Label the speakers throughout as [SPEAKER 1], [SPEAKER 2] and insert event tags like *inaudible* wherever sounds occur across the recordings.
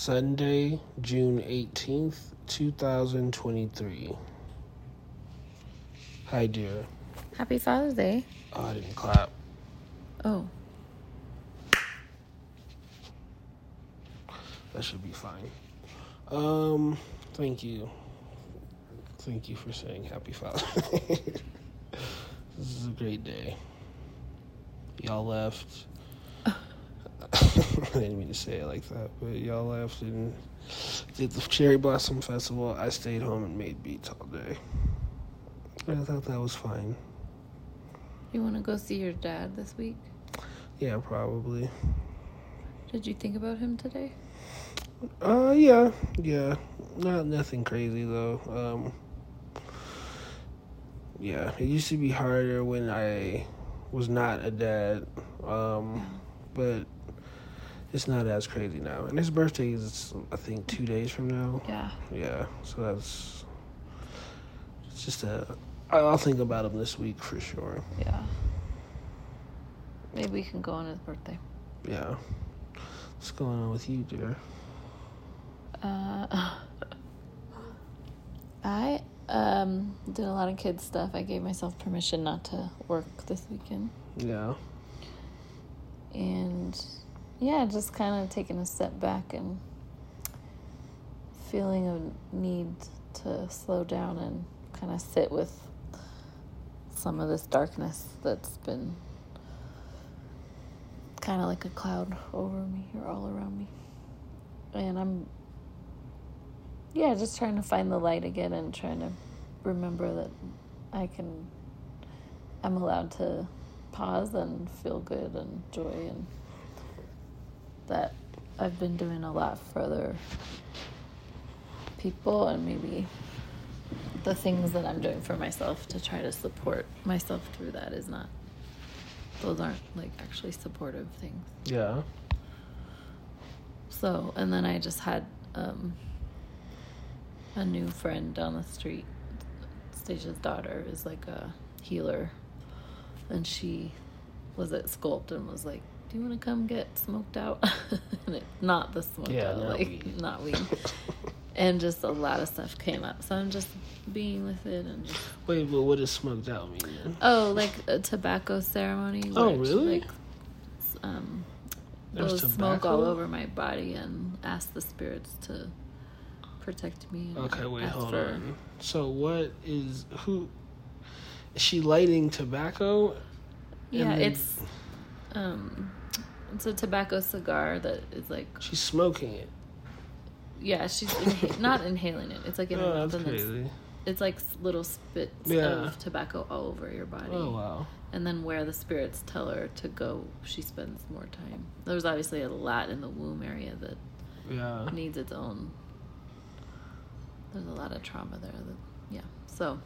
[SPEAKER 1] Sunday, June 18th, 2023. Hi, dear.
[SPEAKER 2] Happy Father's Day.
[SPEAKER 1] Oh, I didn't clap.
[SPEAKER 2] Oh,
[SPEAKER 1] That should be fine. Um, thank you. Thank you for saying happy Father. *laughs* this is a great day. Y'all left. *laughs* I didn't mean to say it like that, but y'all left and did the Cherry Blossom Festival. I stayed home and made beats all day. I thought that was fine.
[SPEAKER 2] you want to go see your dad this week?
[SPEAKER 1] Yeah, probably.
[SPEAKER 2] Did you think about him today?
[SPEAKER 1] Uh, yeah, yeah. Not nothing crazy though. Um, yeah, it used to be harder when I was not a dad. Um, but it's not as crazy now. And his birthday is, I think, two days from now.
[SPEAKER 2] Yeah.
[SPEAKER 1] Yeah, so that's it's just a. I'll think about him this week for sure.
[SPEAKER 2] Yeah. Maybe we can go on his birthday.
[SPEAKER 1] Yeah. What's going on with you, dear?
[SPEAKER 2] Uh, *laughs* I um did a lot of kids stuff. I gave myself permission not to work this weekend,
[SPEAKER 1] Yeah.
[SPEAKER 2] and yeah, just kind of taking a step back and feeling a need to slow down and kind of sit with some of this darkness that's been kind of like a cloud over me or all around me. And I'm, yeah, just trying to find the light again and trying to remember that I can, I'm allowed to pause and feel good and joy and that I've been doing a lot for other people and maybe the things that I'm doing for myself to try to support myself through that is not those aren't like actually supportive things.
[SPEAKER 1] Yeah.
[SPEAKER 2] So, and then I just had um, a new friend down the street. Stasia's daughter is like a healer, and she was at Sculpt and was like, "Do you want to come get smoked out?" *laughs* it, not the smoked
[SPEAKER 1] Yeah,
[SPEAKER 2] out,
[SPEAKER 1] not
[SPEAKER 2] like
[SPEAKER 1] weed.
[SPEAKER 2] not weed. *laughs* and just a lot of stuff came up, so I'm just being with it and just
[SPEAKER 1] Wait, but what does smoked out mean then?
[SPEAKER 2] Oh, like a tobacco ceremony.
[SPEAKER 1] Oh, really?
[SPEAKER 2] Like, um,
[SPEAKER 1] There's
[SPEAKER 2] smoke all over my body and ask the spirits to protect me.
[SPEAKER 1] Okay, wait, hold
[SPEAKER 2] for-
[SPEAKER 1] on. So what is who? Is she lighting tobacco?
[SPEAKER 2] Yeah,
[SPEAKER 1] then-
[SPEAKER 2] it's um, it's a tobacco cigar that is like
[SPEAKER 1] She's smoking it.
[SPEAKER 2] yeah, she's inha- *laughs* not inhaling it. It's like in
[SPEAKER 1] Oh, that's crazy.
[SPEAKER 2] it's like little spits
[SPEAKER 1] Yeah.
[SPEAKER 2] of tobacco all over your body.
[SPEAKER 1] Oh wow.
[SPEAKER 2] And then where the spirits tell her to go, she spends more time. There's obviously a lot in the womb area that
[SPEAKER 1] Yeah.
[SPEAKER 2] needs its own. There's a lot of trauma there. That, yeah. So,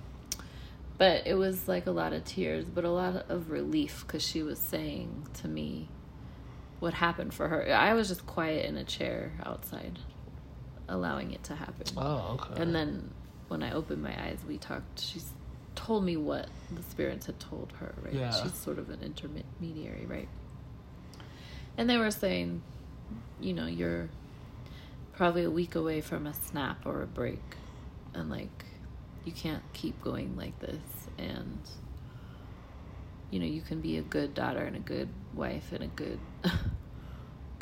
[SPEAKER 2] but it was like a lot of tears, but a lot of relief because she was saying to me what happened for her. I was just quiet in a chair outside, allowing it to happen.
[SPEAKER 1] Oh okay.
[SPEAKER 2] And then when I opened my eyes, we talked. She's told me what the spirits had told her, right?
[SPEAKER 1] Yeah.
[SPEAKER 2] She's sort of an intermediary, right? And they were saying, you know, you're probably a week away from a snap or a break. And like, you can't keep going like this. And, you know, you can be a good daughter and a good wife and a good *laughs*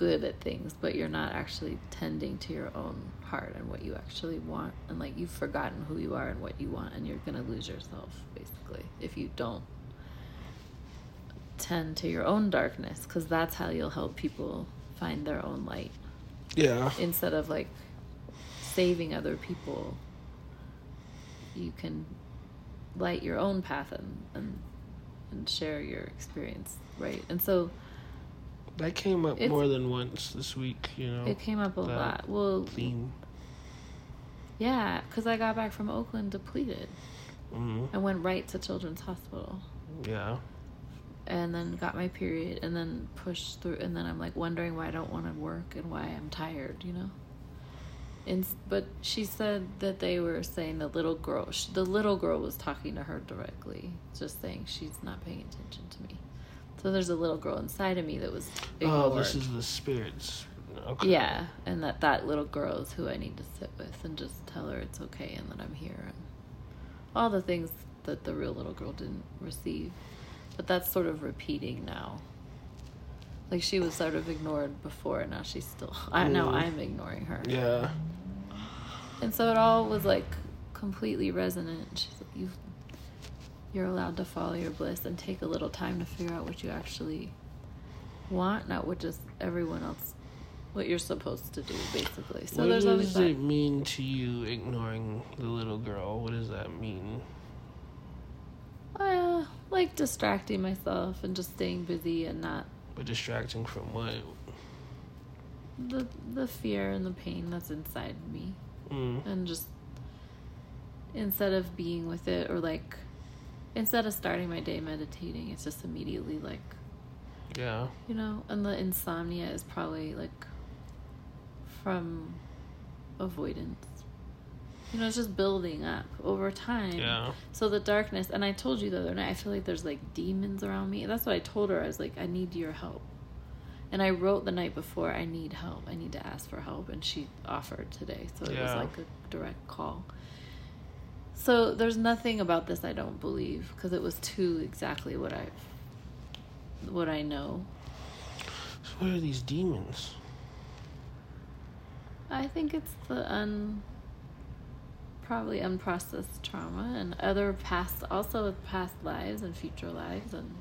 [SPEAKER 2] good at things, but you're not actually tending to your own heart and what you actually want. And like you've forgotten who you are and what you want, and you're gonna lose yourself basically if you don't tend to your own darkness, because that's how you'll help people find their own light
[SPEAKER 1] yeah.
[SPEAKER 2] instead of like saving other people. You can light your own path and and and share your experience, right? And so
[SPEAKER 1] That came up
[SPEAKER 2] It's-
[SPEAKER 1] more than once this week. You know.
[SPEAKER 2] it came up a lot. Well,
[SPEAKER 1] Theme.
[SPEAKER 2] Yeah, because I got back from Oakland depleted.
[SPEAKER 1] hmm
[SPEAKER 2] I went right to Children's Hospital
[SPEAKER 1] Yeah.
[SPEAKER 2] and then got my period and then pushed through. And then I'm like wondering why I don't want to work and why I'm tired, you know? And, but she said that they were saying the little girl, sh- the little girl was talking to her directly, just saying she's not paying attention to me. So there's a little girl inside of me that was ignored.
[SPEAKER 1] Oh, this is the spirits. Okay.
[SPEAKER 2] Yeah, and that that little girl is who I need to sit with and just tell her it's okay and that I'm here and all the things that the real little girl didn't receive. But that's sort of repeating now. Like she was sort of ignored before, and now she's still. *laughs* I know
[SPEAKER 1] Mm.
[SPEAKER 2] I'm ignoring her.
[SPEAKER 1] Yeah.
[SPEAKER 2] And so it all was like completely resonant. She's like, you, you're allowed to follow your bliss and take a little time to figure out what you actually want, not what just everyone else, what you're supposed to do, basically. So
[SPEAKER 1] what
[SPEAKER 2] there's always
[SPEAKER 1] does
[SPEAKER 2] that.
[SPEAKER 1] it mean to you ignoring the little girl? What does that mean?
[SPEAKER 2] Uh, like distracting myself and just staying busy and not
[SPEAKER 1] But distracting from what?
[SPEAKER 2] the the fear and the pain that's inside me.
[SPEAKER 1] Mm.
[SPEAKER 2] and just instead of being with it or like instead of starting my day meditating it's just immediately like
[SPEAKER 1] Yeah.
[SPEAKER 2] you know and the insomnia is probably like from avoidance. You know it's just building up over time.
[SPEAKER 1] Yeah.
[SPEAKER 2] so the darkness and i told you the other night i feel like there's like demons around me. That's what i told her. I was like i need your help. And i wrote the night before i need help. I need to ask for help. And she offered today. So it was like a direct call so there's nothing about this i don't believe because it was too exactly what i what i know.
[SPEAKER 1] So what are these demons?
[SPEAKER 2] i think it's the un probably unprocessed trauma and other past also past lives and future lives and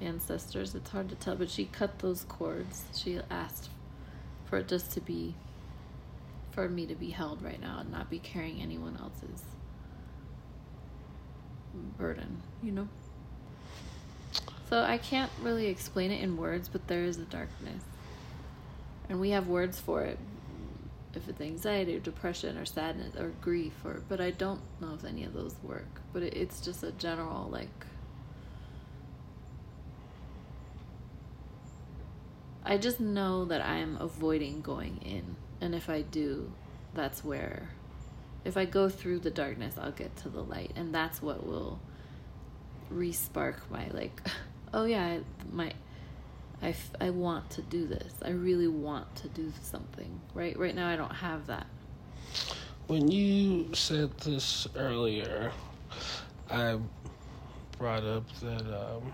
[SPEAKER 2] ancestors. It's hard to tell but she cut those cords. She asked for it just to be for me to be held right now and not be carrying anyone else's burden you know? So i can't really explain it in words but there is a darkness. And we have words for it. If it's anxiety or depression or sadness or grief or but i don't know if any of those work. But it, it's just a general like i just know that i'm avoiding going in. And if i do that's where if i go through the darkness i'll get to the light and that's what will respark my like *laughs* oh yeah I, my I, I want to do this. I really want to do something. Right right now I don't have that.
[SPEAKER 1] When you said this earlier, I brought up that um,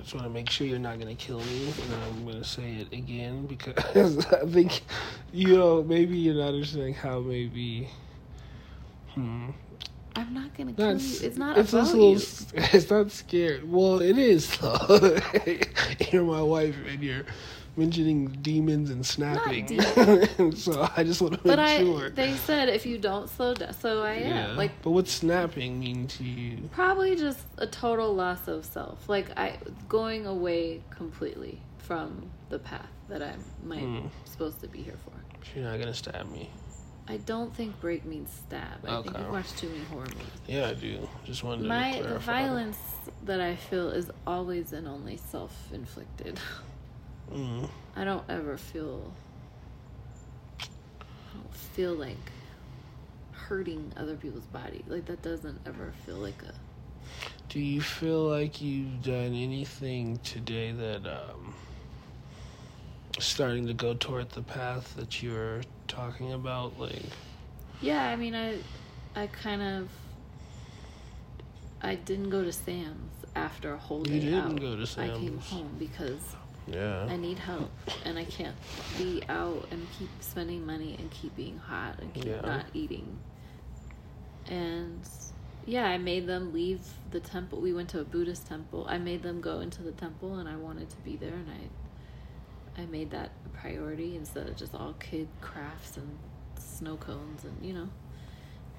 [SPEAKER 1] just want to make sure you're not going to kill me, and I'm going to say it again because *laughs* I think, you know, maybe you're not understanding how maybe. Hmm.
[SPEAKER 2] I'm not gonna kill you. It's not
[SPEAKER 1] it's
[SPEAKER 2] about
[SPEAKER 1] a little,
[SPEAKER 2] you. *laughs*
[SPEAKER 1] It's not scared. Well, it is though. *laughs* you're my wife, and you're mentioning demons and snapping. *laughs* so I just want to make
[SPEAKER 2] But I
[SPEAKER 1] sure.
[SPEAKER 2] they said if you don't slow down so I am. Like
[SPEAKER 1] but what's snapping mean to you?
[SPEAKER 2] probably just a total loss of self. Like I going away completely from the path that I'm might
[SPEAKER 1] Hmm.
[SPEAKER 2] supposed to be here for.
[SPEAKER 1] You're not gonna stab me.
[SPEAKER 2] I don't think break means stab. I think you've watched too many horror movies.
[SPEAKER 1] Yeah, I do. Just wanted
[SPEAKER 2] My
[SPEAKER 1] to
[SPEAKER 2] the
[SPEAKER 1] clarify.
[SPEAKER 2] violence that I feel is always and only self inflicted. *laughs*
[SPEAKER 1] Mm.
[SPEAKER 2] I don't ever feel I don't feel like hurting other people's body. Like that doesn't ever feel like a
[SPEAKER 1] Do you feel like you've done anything today that um, starting to go toward the path that you were talking about? Like,
[SPEAKER 2] Yeah, I mean I I kind of I didn't go to Sam's after a whole day
[SPEAKER 1] You didn't
[SPEAKER 2] out.
[SPEAKER 1] go to sam's
[SPEAKER 2] I came home because
[SPEAKER 1] yeah,
[SPEAKER 2] I need help and I can't be out and keep spending money and keep being hot and keep
[SPEAKER 1] Yeah.
[SPEAKER 2] not eating. And yeah, I made them leave the temple. We went to a Buddhist temple. I made them go into the temple and I wanted to be there and I I made that a priority instead of just all kid crafts and snow cones and you know.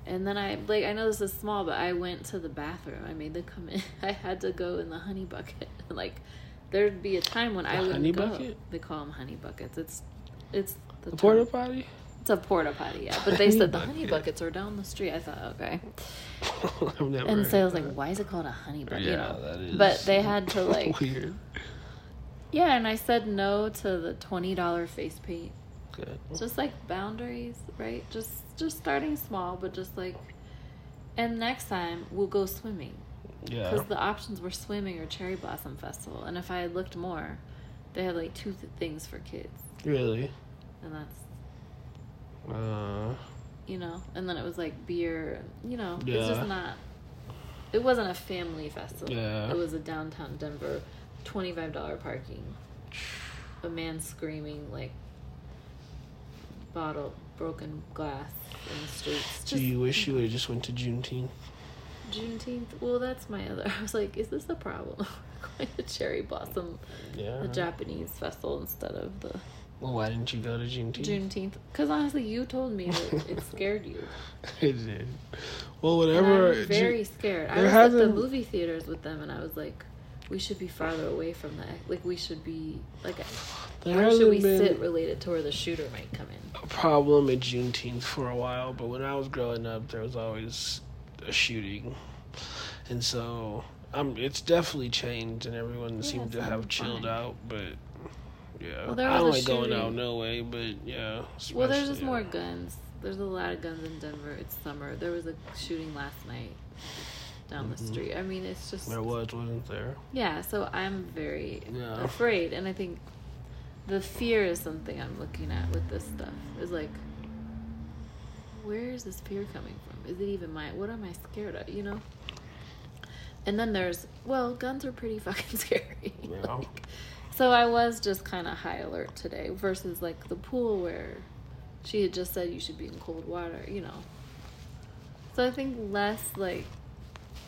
[SPEAKER 2] And then I like I know this is small, but I went to the bathroom. I made them come in. *laughs* I had to go in the honey bucket. *laughs* like there'd be a time when I wouldn't go.
[SPEAKER 1] bucket?
[SPEAKER 2] They call them honey buckets. It's it's the
[SPEAKER 1] the porta potty.
[SPEAKER 2] It's a porta potty, yeah. But *laughs* they
[SPEAKER 1] Honey
[SPEAKER 2] said the honey buckets are down the street. I thought, okay. *laughs* And so I was like,
[SPEAKER 1] that.
[SPEAKER 2] why is it called a honey bucket?
[SPEAKER 1] Yeah,
[SPEAKER 2] you know.
[SPEAKER 1] that is.
[SPEAKER 2] But they had to *laughs* like
[SPEAKER 1] weird.
[SPEAKER 2] Yeah, and I said no to the twenty dollar face paint.
[SPEAKER 1] Good.
[SPEAKER 2] Just like boundaries, right? Just just starting small, but just like and next time we'll go swimming.
[SPEAKER 1] Yeah.
[SPEAKER 2] Because the options were swimming or cherry blossom festival. And if I had looked more, they had like two th- things for kids.
[SPEAKER 1] Really?
[SPEAKER 2] and that's
[SPEAKER 1] Uh,
[SPEAKER 2] you know. And then it was like beer, you know. It's just not. It wasn't a family festival.
[SPEAKER 1] Yeah.
[SPEAKER 2] It was a downtown Denver, twenty five dollar parking. A man screaming like bottle broken glass in the streets.
[SPEAKER 1] do you wish you would have just went to Juneteenth?
[SPEAKER 2] Juneteenth. Well, that's my other. I was like, is this a problem? *laughs* Going to Cherry Blossom,
[SPEAKER 1] Yeah.
[SPEAKER 2] the Japanese festival instead of the
[SPEAKER 1] Well, why didn't you go to Juneteenth?
[SPEAKER 2] Juneteenth? Because honestly, you told me that it scared you. *laughs*
[SPEAKER 1] it did. Well, whatever.
[SPEAKER 2] Very scared. I was at the
[SPEAKER 1] hasn't-
[SPEAKER 2] movie theaters with them, and I was like, we should be farther away from that. Like we should be like,
[SPEAKER 1] there
[SPEAKER 2] where should we
[SPEAKER 1] been
[SPEAKER 2] sit related to where the shooter might come in?
[SPEAKER 1] a problem at Juneteenth for a while, but when I was growing up, there was always a shooting, and so um, it's definitely changed, and everyone
[SPEAKER 2] Yeah,
[SPEAKER 1] seemed to have chilled
[SPEAKER 2] fine.
[SPEAKER 1] out. But yeah,
[SPEAKER 2] Well, there
[SPEAKER 1] I don't like going out no way. But yeah,
[SPEAKER 2] Well, there's just
[SPEAKER 1] especially,
[SPEAKER 2] more
[SPEAKER 1] yeah.
[SPEAKER 2] guns. There's a lot of guns in Denver. It's summer. There was a shooting last night down the
[SPEAKER 1] Mhm.
[SPEAKER 2] street. I mean, it's just
[SPEAKER 1] There was, wasn't there?
[SPEAKER 2] yeah. So I'm very
[SPEAKER 1] Yeah.
[SPEAKER 2] afraid, and I think the fear is something I'm looking at with this stuff. Is like, where is this fear coming from? Is it even my? What am I scared of? You know. And then there's well, guns are pretty *laughs* fucking scary.
[SPEAKER 1] Yeah.
[SPEAKER 2] Like, so I was just kind of high alert today versus like the pool where she had just said you should be in cold water, you know. So I think less like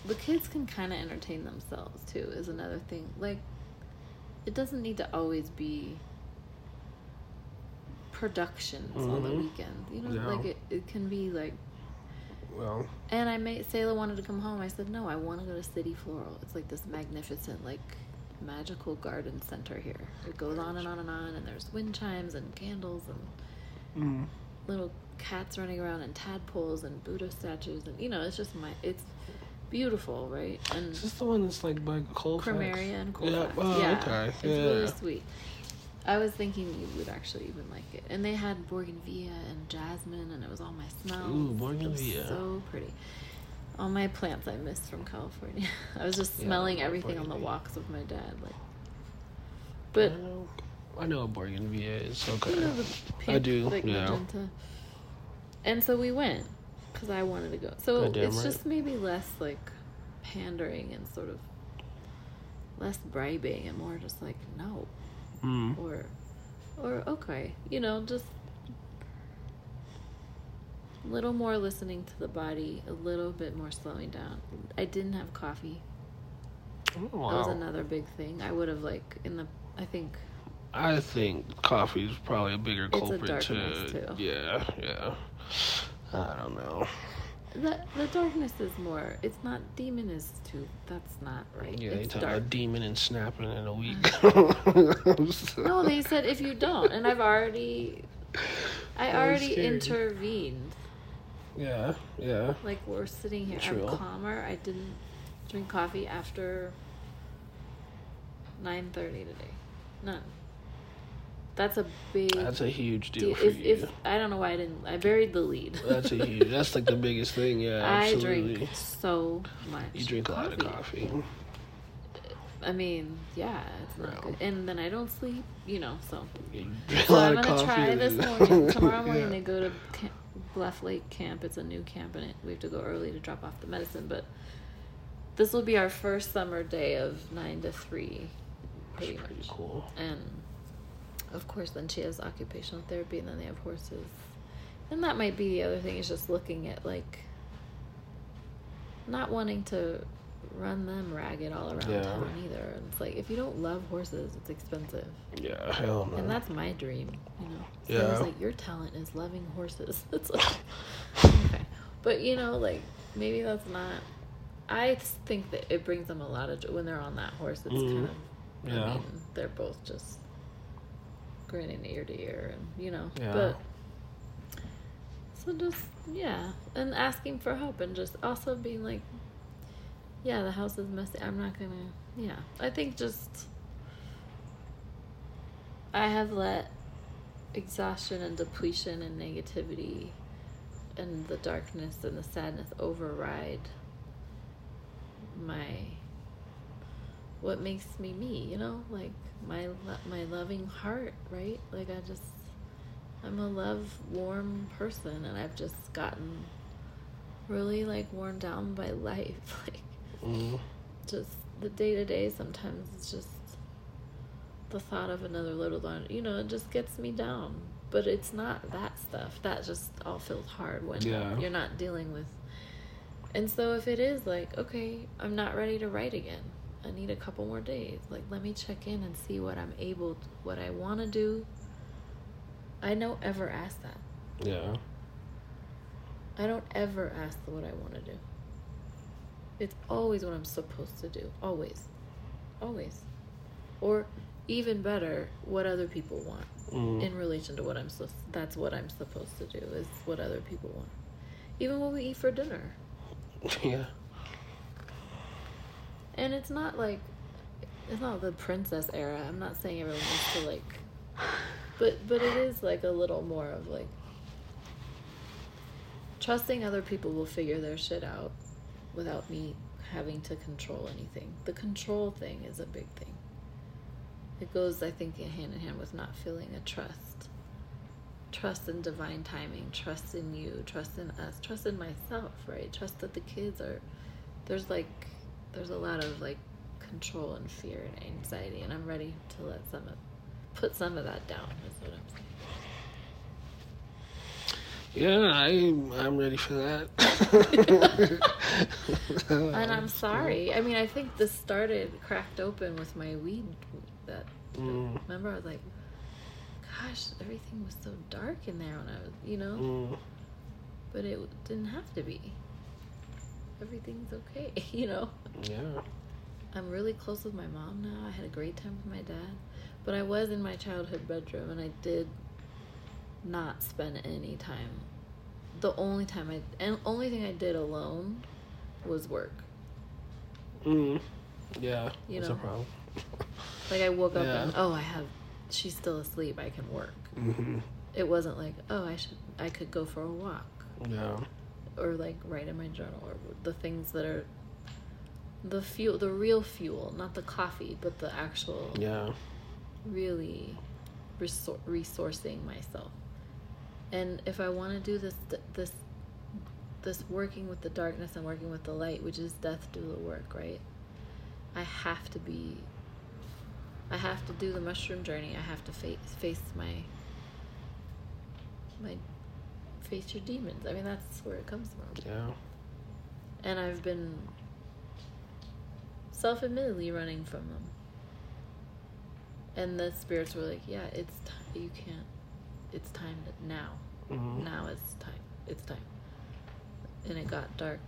[SPEAKER 2] the kids can kind of entertain themselves too is another thing. Like it doesn't need to always be productions on the
[SPEAKER 1] Mhm.
[SPEAKER 2] weekend. You know,
[SPEAKER 1] Yeah.
[SPEAKER 2] like it, it can be like
[SPEAKER 1] Well,
[SPEAKER 2] and I made Sayla wanted to come home. I said, No, I want to go to City Floral. It's like this magnificent, like magical garden center here. It goes on and on and on and there's wind chimes and candles and
[SPEAKER 1] mm,
[SPEAKER 2] little cats running around and tadpoles and Buddha statues and you know, it's just my it's beautiful, right? And
[SPEAKER 1] is this the one that's like by Colfax?
[SPEAKER 2] Cremeria and
[SPEAKER 1] Yeah,
[SPEAKER 2] Colfax.
[SPEAKER 1] oh,
[SPEAKER 2] yeah,
[SPEAKER 1] okay,
[SPEAKER 2] it's really sweet. I was thinking you would actually even like it. And they had Bougainvillea and jasmine, and it was all my smells.
[SPEAKER 1] Ooh, Bougainvillea.
[SPEAKER 2] so pretty. All my plants I missed from California. *laughs* I was just
[SPEAKER 1] Yeah,
[SPEAKER 2] smelling everything on the walks with my dad. Like, but
[SPEAKER 1] I know, I know what Bougainvillea is. Okay.
[SPEAKER 2] you know the
[SPEAKER 1] I do,
[SPEAKER 2] like
[SPEAKER 1] yeah.
[SPEAKER 2] magenta. And so we went because I wanted to go. So it's
[SPEAKER 1] right.
[SPEAKER 2] just maybe less like pandering and sort of less bribing and more just like no
[SPEAKER 1] Mm.
[SPEAKER 2] or or okay you know just a little more listening to the body a little bit more slowing down i didn't have coffee
[SPEAKER 1] Oh,
[SPEAKER 2] that was another big thing i would have like in the i think
[SPEAKER 1] I think coffee is probably a bigger
[SPEAKER 2] a
[SPEAKER 1] culprit to.
[SPEAKER 2] too.
[SPEAKER 1] Yeah, yeah. I don't know.
[SPEAKER 2] The the darkness is more it's not demon is too that's not right
[SPEAKER 1] Yeah, they talk about demon and snapping in a uh. week. *laughs* *laughs*
[SPEAKER 2] no they said if you don't and i've already i
[SPEAKER 1] That's
[SPEAKER 2] already intervened
[SPEAKER 1] Yeah, yeah.
[SPEAKER 2] Like we're sitting here,
[SPEAKER 1] True.
[SPEAKER 2] I'm calmer. I didn't drink coffee after nine thirty today. None. That's a big
[SPEAKER 1] That's a huge deal for
[SPEAKER 2] If,
[SPEAKER 1] you.
[SPEAKER 2] if I don't know why I didn't, I buried the lead.
[SPEAKER 1] That's a huge. *laughs* That's like the biggest thing. Yeah,
[SPEAKER 2] I
[SPEAKER 1] absolutely.
[SPEAKER 2] drink so much.
[SPEAKER 1] You drink a lot of coffee.
[SPEAKER 2] I mean, yeah, it's not
[SPEAKER 1] No.
[SPEAKER 2] good. And then I don't sleep, you know. So,
[SPEAKER 1] You drink a
[SPEAKER 2] so I'm gonna
[SPEAKER 1] coffee.
[SPEAKER 2] try this morning. *laughs* Tomorrow morning
[SPEAKER 1] Yeah.
[SPEAKER 2] they go to camp, Bluff Lake Camp. It's a new camp, and it, we have to go early to drop off the medicine. But this will be our first summer day of nine to three, pretty
[SPEAKER 1] That's pretty
[SPEAKER 2] much.
[SPEAKER 1] cool.
[SPEAKER 2] And of course, then she has occupational therapy, and then they have horses. And that might be the other thing is just looking at like not wanting to run them ragged all around
[SPEAKER 1] Yeah.
[SPEAKER 2] town either. It's like if you don't love horses, it's expensive.
[SPEAKER 1] Yeah, hell no.
[SPEAKER 2] And that's my dream, you know. So
[SPEAKER 1] Yeah.
[SPEAKER 2] was like, your talent is loving horses. *laughs* It's like, *laughs* okay, but you know, like maybe that's not. I think that it brings them a lot of joy when they're on that horse. It's
[SPEAKER 1] Mhm.
[SPEAKER 2] kind of,
[SPEAKER 1] Yeah.
[SPEAKER 2] I mean, they're both just grinning ear to ear, and you know,
[SPEAKER 1] Yeah.
[SPEAKER 2] but. So just yeah, and asking for help, and just also being like, yeah, the house is messy. I'm not gonna. Yeah, I think just I have let exhaustion and depletion and negativity and the darkness and the sadness override my what makes me me, you know, like my my loving heart, right? Like I just I'm a love warm person and I've just gotten really like worn down by *laughs* life. Like
[SPEAKER 1] Mm.
[SPEAKER 2] just the day to day sometimes it's just the thought of another little one, you know, it just gets me down. But it's not that stuff. That just all feels hard when
[SPEAKER 1] Yeah.
[SPEAKER 2] you're not dealing with and so if it is like, okay, I'm not ready to write again. Need a couple more days. Like let me check in and see what I'm able to, what I want to do. I don't ever ask that.
[SPEAKER 1] Yeah.
[SPEAKER 2] I don't ever ask what I want to do. It's always what I'm supposed to do. Always. Always. Or even better, what other people want
[SPEAKER 1] Mm.
[SPEAKER 2] in relation to what I'm supposed that's what I'm supposed to do is what other people want. Even when we eat for dinner. *laughs*
[SPEAKER 1] Yeah.
[SPEAKER 2] And it's not like it's not the princess era. I'm not saying everyone needs to like but but it is like a little more of like trusting other people will figure their shit out without me having to control anything. The control thing is a big thing. It goes I think hand in hand with not feeling a trust. Trust in divine timing, trust in you, trust in us, trust in myself, right? Trust that the kids are there's like there's a lot of like control and fear and anxiety and i'm ready to let some of put some of that down is what i'm saying
[SPEAKER 1] Yeah, I I'm ready for that. *laughs*
[SPEAKER 2] and i'm sorry i mean i think this started cracked open with my weed that
[SPEAKER 1] Mm.
[SPEAKER 2] remember i was like gosh everything was so dark in there when i was you know
[SPEAKER 1] Mm.
[SPEAKER 2] but it didn't have to be everything's okay *laughs* you know
[SPEAKER 1] Yeah.
[SPEAKER 2] I'm really close with my mom now. I had a great time with my dad. But I was in my childhood bedroom and I did not spend any time. The only time I and only thing I did alone was work.
[SPEAKER 1] Mm. Yeah.
[SPEAKER 2] You know.
[SPEAKER 1] a problem. *laughs*
[SPEAKER 2] Like I woke up
[SPEAKER 1] Yeah.
[SPEAKER 2] and oh, I have she's still asleep. I can work.
[SPEAKER 1] Mm-hmm.
[SPEAKER 2] It wasn't like, oh, I should I could go for a walk
[SPEAKER 1] Yeah.
[SPEAKER 2] Or like write in my journal or the things that are the fuel, the real fuel, not the coffee, but the actual
[SPEAKER 1] Yeah.
[SPEAKER 2] really resor- resourcing myself. And if I want to do this, this, this working with the darkness and working with the light, which is death doula work, right? I have to be. I have to do the mushroom journey. I have to face face my. My, face your demons. I mean, that's where it comes from.
[SPEAKER 1] Yeah.
[SPEAKER 2] And I've been self admittedly running from them. And the spirits were like, yeah, it's time. You can't. It's time to, now.
[SPEAKER 1] Mhm.
[SPEAKER 2] Now is time. It's time. And it got dark,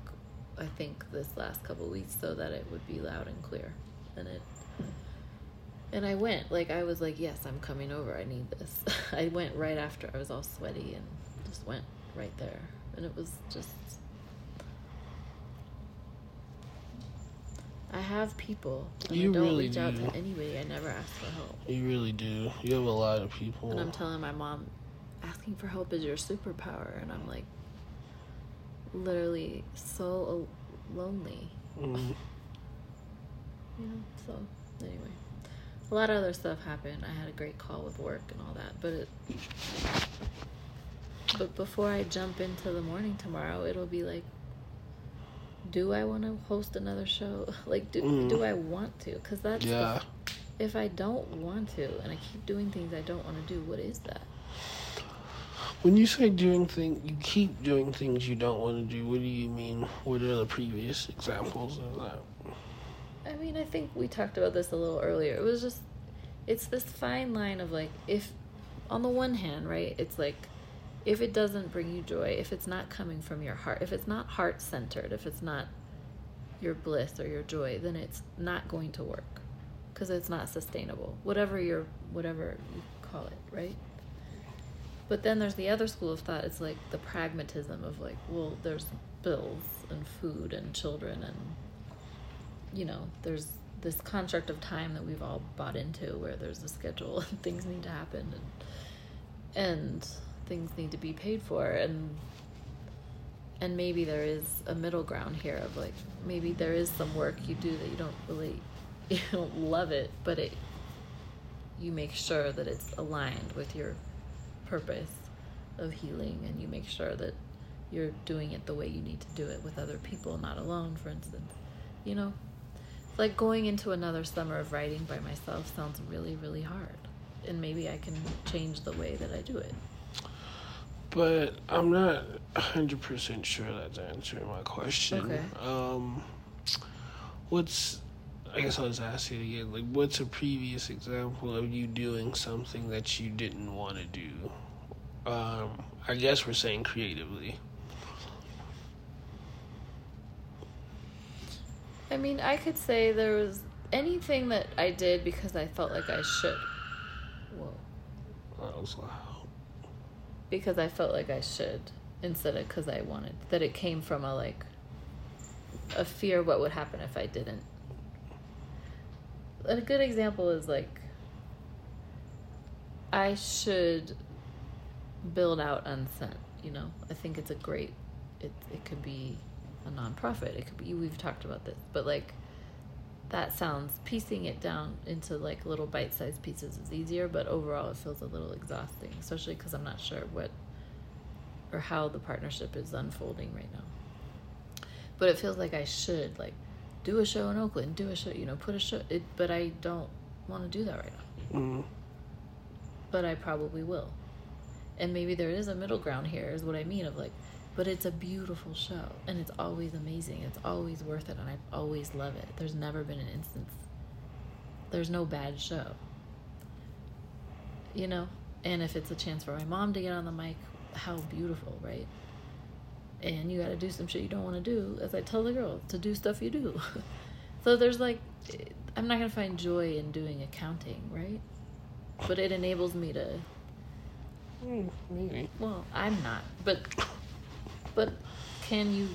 [SPEAKER 2] I think, this last couple weeks so that it would be loud and clear. And it. And I went, like, I was like, yes, I'm coming over. I need this. *laughs* I went right after I was all sweaty and just went right there. And it was just. I have people. And
[SPEAKER 1] You
[SPEAKER 2] I don't
[SPEAKER 1] really
[SPEAKER 2] reach out to anybody. I never ask for help.
[SPEAKER 1] You really do. You have a lot of people.
[SPEAKER 2] And I'm telling my mom, asking for help is your superpower. And I'm like, literally so lonely. *laughs*
[SPEAKER 1] Mm.
[SPEAKER 2] Know, so anyway. A lot of other stuff happened. I had a great call with work and all that. But it. But before I jump into the morning tomorrow, it'll be like, do I want to host another show? *laughs* Like, do,
[SPEAKER 1] Mm.
[SPEAKER 2] do I want to? Because that's the if I don't want to and I keep doing things I don't want to do, what is that?
[SPEAKER 1] When you say doing things, you keep doing things you don't want to do. What do you mean? What are the previous examples of that?
[SPEAKER 2] I mean, I think we talked about this a little earlier. It was just, it's this fine line of like, if, on the one hand, right, it's like, if it doesn't bring you joy, if it's not coming from your heart, if it's not heart centered, if it's not your bliss or your joy, then it's not going to work because it's not sustainable. Whatever your, whatever you call it, right? But then there's the other school of thought. It's like the pragmatism of like, well, there's bills and food and children and you know, there's this construct of time that we've all bought into where there's a schedule *laughs* and things need to happen and and things need to be paid for and and maybe there is a middle ground here of like maybe there is some work you do that you don't really *laughs* you don't love it, but it you make sure that it's aligned with your purpose of healing and you make sure that you're doing it the way you need to do it with other people, not alone, for instance. You know, like going into another summer of writing by myself sounds really, really hard. And maybe I can change the way that I do it.
[SPEAKER 1] But I'm not 100% sure that's answering my question.
[SPEAKER 2] Okay.
[SPEAKER 1] Um, what's, I guess I'll just ask you again, like, what's a previous example of you doing something that you didn't want to do? Um, I guess we're saying creatively.
[SPEAKER 2] I mean, I could say there was anything that I did because I felt like I should. Whoa.
[SPEAKER 1] That was loud.
[SPEAKER 2] Because I felt like I should instead of because I wanted. That it came from a like a fear what would happen if I didn't. A good example is like I should build out unsent, you know. I think it's a great it it could be a nonprofit. It could be we've talked about this, but like that sounds piecing it down into like little bite-sized pieces is easier, but overall it feels a little exhausting, especially because I'm not sure what or how the partnership is unfolding right now. But it feels like I should like do a show in Oakland, do a show, you know, put a show. It, but I don't want to do that right now.
[SPEAKER 1] Mm.
[SPEAKER 2] But I probably will. And maybe there is a middle ground here, is what I mean of like, but it's a beautiful show and it's always amazing. It's always worth it and I always love it. There's never been an instance. There's no bad show. You know? And if it's a chance for my mom to get on the mic, how beautiful, right? And you got to do some shit you don't want to do, as I tell the girls, to do stuff you do. *laughs* so there's like, I'm not going to find joy in doing accounting, right? But it enables me to.
[SPEAKER 1] Mm.
[SPEAKER 2] Well, I'm not, but but can you?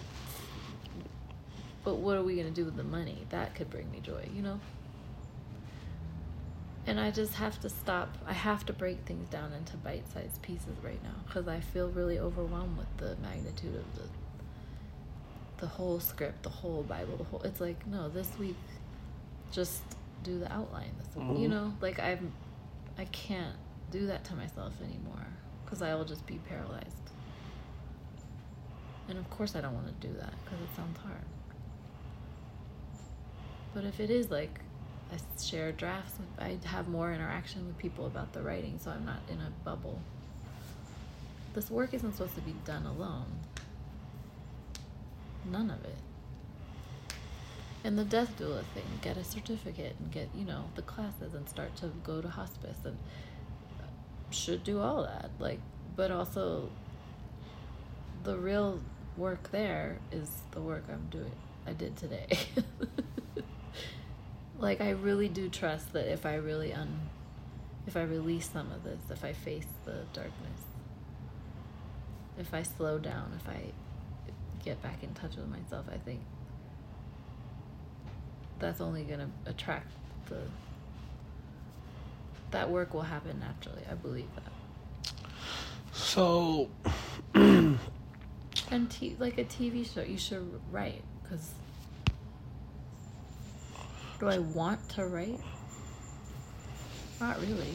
[SPEAKER 2] But what are we gonna do with the money? That could bring me joy, you know. And I just have to stop. I have to break things down into bite-sized pieces right now because I feel really overwhelmed with the magnitude of the the whole script, the whole Bible, the whole. It's like no, this week, just do the outline. This week, you
[SPEAKER 1] Mhm.
[SPEAKER 2] know, like I'm, I can't do that to myself anymore because I will just be paralyzed. And of course, I don't want to do that because it sounds hard. But if it is like I share drafts, I have more interaction with people about the writing, so I'm not in a bubble. This work isn't supposed to be done alone. None of it. And the death doula thing, get a certificate and get, you know, the classes and start to go to hospice and uh, should do all that. Like, but also the real work there is the work I'm doing. I did today. *laughs* like I really do trust that if I really un if I release some of this, if I face the darkness, if I slow down, if I get back in touch with myself, I think that's only going to attract the that work will happen naturally. I believe that.
[SPEAKER 1] So,
[SPEAKER 2] t- like a TV show, you should write because. Do I want to write? Not really.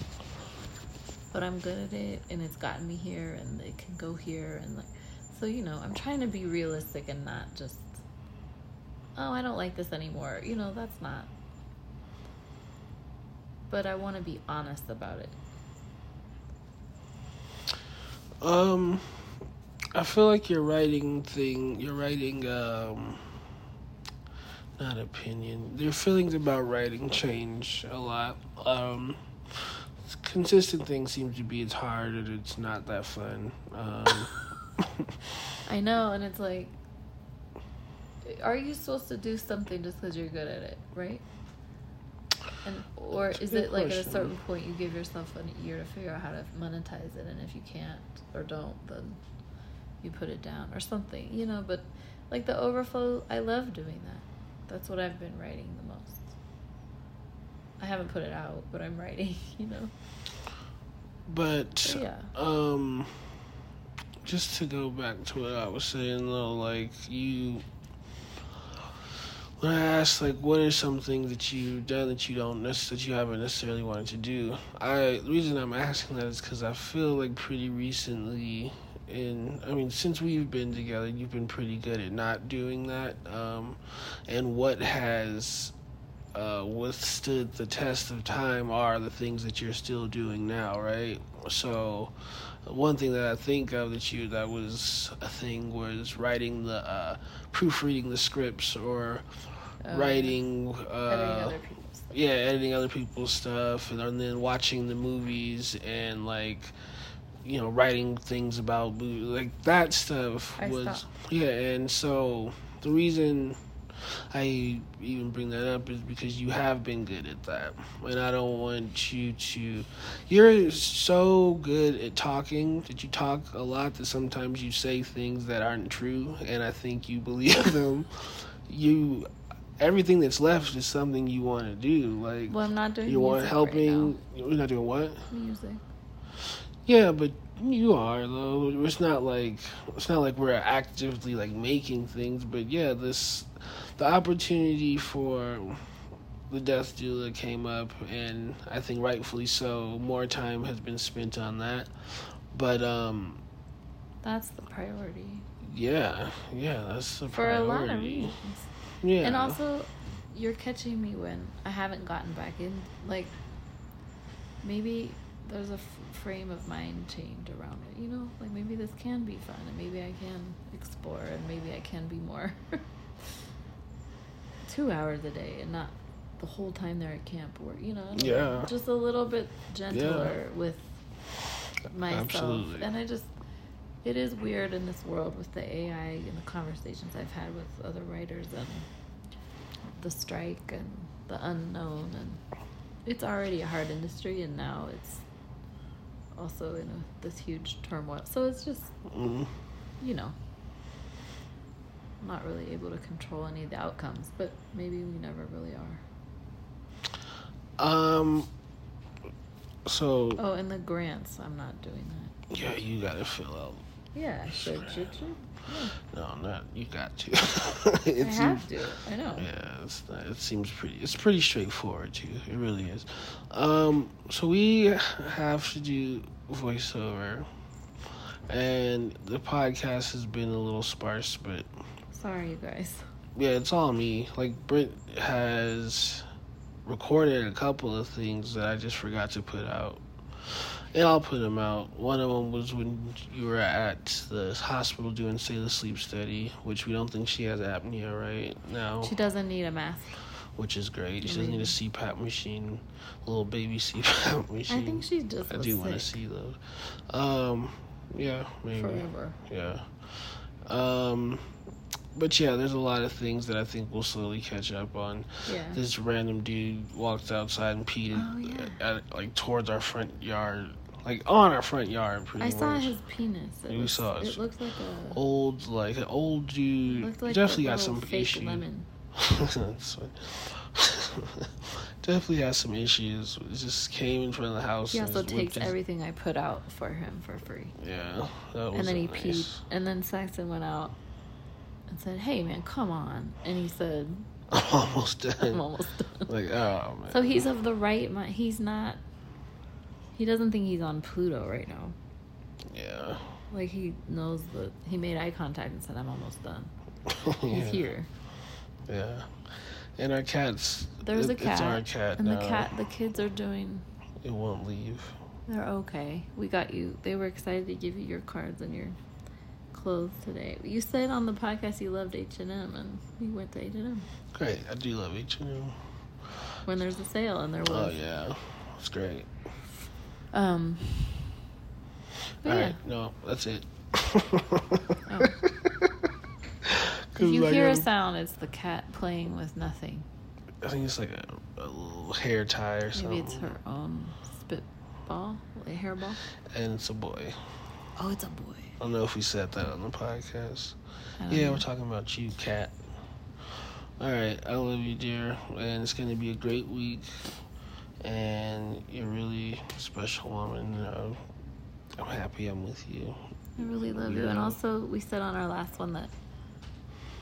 [SPEAKER 2] But I'm good at it, and it's gotten me here, and it can go here, and like, so you know, I'm trying to be realistic and not just. Oh, I don't like this anymore. You know, that's not. But I want to be honest about it.
[SPEAKER 1] um, I feel like your writing thing, your writing, um, not opinion, your feelings about writing change a lot. Um, consistent thing seems to be it's hard and it's not that fun. Um, *laughs*
[SPEAKER 2] I know, and it's like, are you supposed to do something just because you're good at it, right? And or is it like at a certain point you give yourself a year to figure out how to monetize it, and if you can't or don't, then you put it down or something, you know? But like the overflow, I love doing that. That's what I've been writing the most. I haven't put it out, but I'm writing, *laughs* you know.
[SPEAKER 1] but
[SPEAKER 2] So, yeah.
[SPEAKER 1] um, just to go back to what I was saying though, like you, when I asked like what are some things that you've done that you don't that you haven't necessarily wanted to do, I the reason I'm asking that is because I feel like pretty recently, and I mean since we've been together, you've been pretty good at not doing that, um, and what has uh, withstood the test of time are the things that you're still doing now, right? So, one thing that I think of that you that was a thing was writing the uh, proofreading the scripts or
[SPEAKER 2] Oh,
[SPEAKER 1] writing
[SPEAKER 2] editing
[SPEAKER 1] uh,
[SPEAKER 2] stuff.
[SPEAKER 1] yeah editing other people's stuff and, and then watching the movies and like you know writing things about movies like that stuff
[SPEAKER 2] I
[SPEAKER 1] was
[SPEAKER 2] stopped.
[SPEAKER 1] yeah and so the reason I even bring that up is because you have been good at that, and I don't want you to. You're so good at talking that you talk a lot that sometimes you say things that aren't true, and I think you believe *laughs* them. You, everything that's left is something you want to do. Like
[SPEAKER 2] Well, I'm not doing
[SPEAKER 1] you want helping.
[SPEAKER 2] right
[SPEAKER 1] You're not doing what?
[SPEAKER 2] music.
[SPEAKER 1] Yeah, but you are though. It's not like it's not like we're actively like making things, but yeah, this the opportunity for the death doula came up, and I think rightfully so. More time has been spent on that, but um,
[SPEAKER 2] That's the priority
[SPEAKER 1] yeah, yeah, that's the
[SPEAKER 2] for a lot of
[SPEAKER 1] priority.
[SPEAKER 2] reasons.
[SPEAKER 1] Yeah,
[SPEAKER 2] And also, you're catching me when I haven't gotten back in. Like, maybe there's a f- frame of mind change around it. You know, like maybe this can be fun, and maybe I can explore, and maybe I can be more *laughs* two hours a day, and not the whole time they're at camp. Or you know,
[SPEAKER 1] Yeah.
[SPEAKER 2] just a little bit gentler with myself.
[SPEAKER 1] Absolutely.
[SPEAKER 2] And I just. It is weird in this world with the AI and the conversations I've had with other writers and the strike and the unknown and it's already a hard industry and now it's also in a, this huge turmoil so it's just
[SPEAKER 1] Mhm.
[SPEAKER 2] you know not really able to control any of the outcomes but maybe we never really are
[SPEAKER 1] Um. So
[SPEAKER 2] oh and the grants i'm not doing that
[SPEAKER 1] yeah, you gotta fill out.
[SPEAKER 2] Yeah I should should should yeah.
[SPEAKER 1] No, not you got to. *laughs*
[SPEAKER 2] i
[SPEAKER 1] it
[SPEAKER 2] have
[SPEAKER 1] seems-
[SPEAKER 2] to i know
[SPEAKER 1] Yeah, not, it seems pretty. It's pretty straightforward too. It really is. Um, so we have to do voiceover, and the podcast has been a little sparse, but
[SPEAKER 2] sorry you guys
[SPEAKER 1] yeah, it's all me. Like Britt has recorded a couple of things that I just forgot to put out. And I'll put them out. One of them was when you were at the hospital doing say the sleep study, which we don't think she has apnea right now
[SPEAKER 2] she doesn't need a mask
[SPEAKER 1] which is great. She doesn't need a CPAP machine, little baby *laughs* CPAP machine.
[SPEAKER 2] i think she just
[SPEAKER 1] I do want to see those. Um, yeah, maybe.
[SPEAKER 2] forever
[SPEAKER 1] Yeah. Um, but yeah, there's a lot of things that I think we'll slowly catch up on.
[SPEAKER 2] yeah
[SPEAKER 1] This random dude walked outside and peed
[SPEAKER 2] Oh, yeah.
[SPEAKER 1] at, like towards our front yard, like on our front yard, pretty
[SPEAKER 2] I
[SPEAKER 1] much.
[SPEAKER 2] saw his penis. It
[SPEAKER 1] You
[SPEAKER 2] was-
[SPEAKER 1] saw it.
[SPEAKER 2] It looked like a.
[SPEAKER 1] Old, like an old dude.
[SPEAKER 2] like
[SPEAKER 1] definitely
[SPEAKER 2] a
[SPEAKER 1] got some
[SPEAKER 2] fake
[SPEAKER 1] issues.
[SPEAKER 2] lemon.
[SPEAKER 1] That's *laughs* fine. Definitely has some issues. It just came in front of the house.
[SPEAKER 2] He also takes
[SPEAKER 1] whipped his-
[SPEAKER 2] everything I put out for him for free.
[SPEAKER 1] Yeah, that was
[SPEAKER 2] And then he
[SPEAKER 1] nice.
[SPEAKER 2] peed. And then Saxon went out and said, "Hey man, come on." And he said, *laughs*
[SPEAKER 1] I'm almost done.
[SPEAKER 2] "I'm almost done."
[SPEAKER 1] Like, oh man.
[SPEAKER 2] So he's of the right mind. He's not. He doesn't think he's on Pluto right now.
[SPEAKER 1] Yeah.
[SPEAKER 2] Like he knows that he made eye contact and said, "I'm almost done."
[SPEAKER 1] yeah. *laughs*
[SPEAKER 2] He's here.
[SPEAKER 1] Yeah. And our cat's.
[SPEAKER 2] There's a
[SPEAKER 1] it-
[SPEAKER 2] cat.
[SPEAKER 1] It's our cat
[SPEAKER 2] and
[SPEAKER 1] now.
[SPEAKER 2] the cat, the kids are doing.
[SPEAKER 1] It won't leave.
[SPEAKER 2] They're okay. We got you. They were excited to give you your cards and your clothes today. You said on the podcast you loved H and M, and we went to H and M
[SPEAKER 1] Great. I do love H and M.
[SPEAKER 2] when there's a sale, and there oh, was.
[SPEAKER 1] Oh yeah, it's great.
[SPEAKER 2] Um.
[SPEAKER 1] All
[SPEAKER 2] yeah.
[SPEAKER 1] right. No, that's it.
[SPEAKER 2] Oh. If *laughs* you
[SPEAKER 1] I
[SPEAKER 2] hear a
[SPEAKER 1] gotta-
[SPEAKER 2] sound, it's the cat playing with nothing.
[SPEAKER 1] I think it's like a, a little hair tie or something.
[SPEAKER 2] Maybe it's her own spitball, a hairball.
[SPEAKER 1] And it's a boy.
[SPEAKER 2] Oh, it's a boy.
[SPEAKER 1] I don't know if we said that on the podcast. Yeah,
[SPEAKER 2] know.
[SPEAKER 1] we're talking about you, cat. All right, I love you, dear, and it's gonna be a great week. And you're a really special woman. Uh, I'm happy I'm with you.
[SPEAKER 2] I really love you. And also, we said on our last one that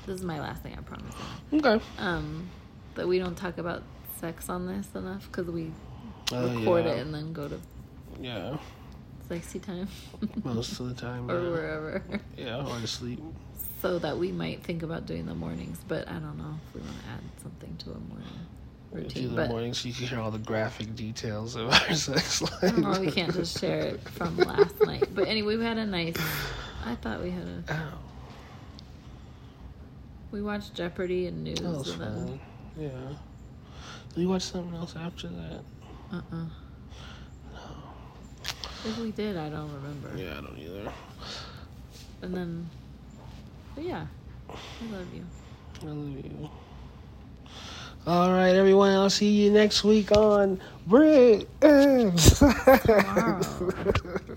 [SPEAKER 2] this is my last thing. I promise.
[SPEAKER 1] Okay.
[SPEAKER 2] Um, that we don't talk about sex on this enough because we
[SPEAKER 1] Uh,
[SPEAKER 2] record
[SPEAKER 1] yeah.
[SPEAKER 2] it and then go to
[SPEAKER 1] Yeah.
[SPEAKER 2] sexy time *laughs*
[SPEAKER 1] Most of the time. *laughs*
[SPEAKER 2] or
[SPEAKER 1] yeah.
[SPEAKER 2] wherever.
[SPEAKER 1] Yeah, or to sleep.
[SPEAKER 2] So that we might think about doing the mornings, but I don't know if we want to add something to a morning Routine.
[SPEAKER 1] the
[SPEAKER 2] But
[SPEAKER 1] morning so you can hear all the graphic details of our *laughs* sex life.
[SPEAKER 2] I. We can't just share it from last night. But anyway, we had a nice. I thought we had a.
[SPEAKER 1] Ow.
[SPEAKER 2] We watched Jeopardy and news,
[SPEAKER 1] That was
[SPEAKER 2] and then
[SPEAKER 1] fun. Yeah. Did you watch something else after that?
[SPEAKER 2] uh uh If we did, I don't remember.
[SPEAKER 1] Yeah, I don't either.
[SPEAKER 2] And then, but yeah, I love you.
[SPEAKER 1] I love you. All right, everyone. I'll see you next week on Britt.
[SPEAKER 2] Tomorrow. *laughs*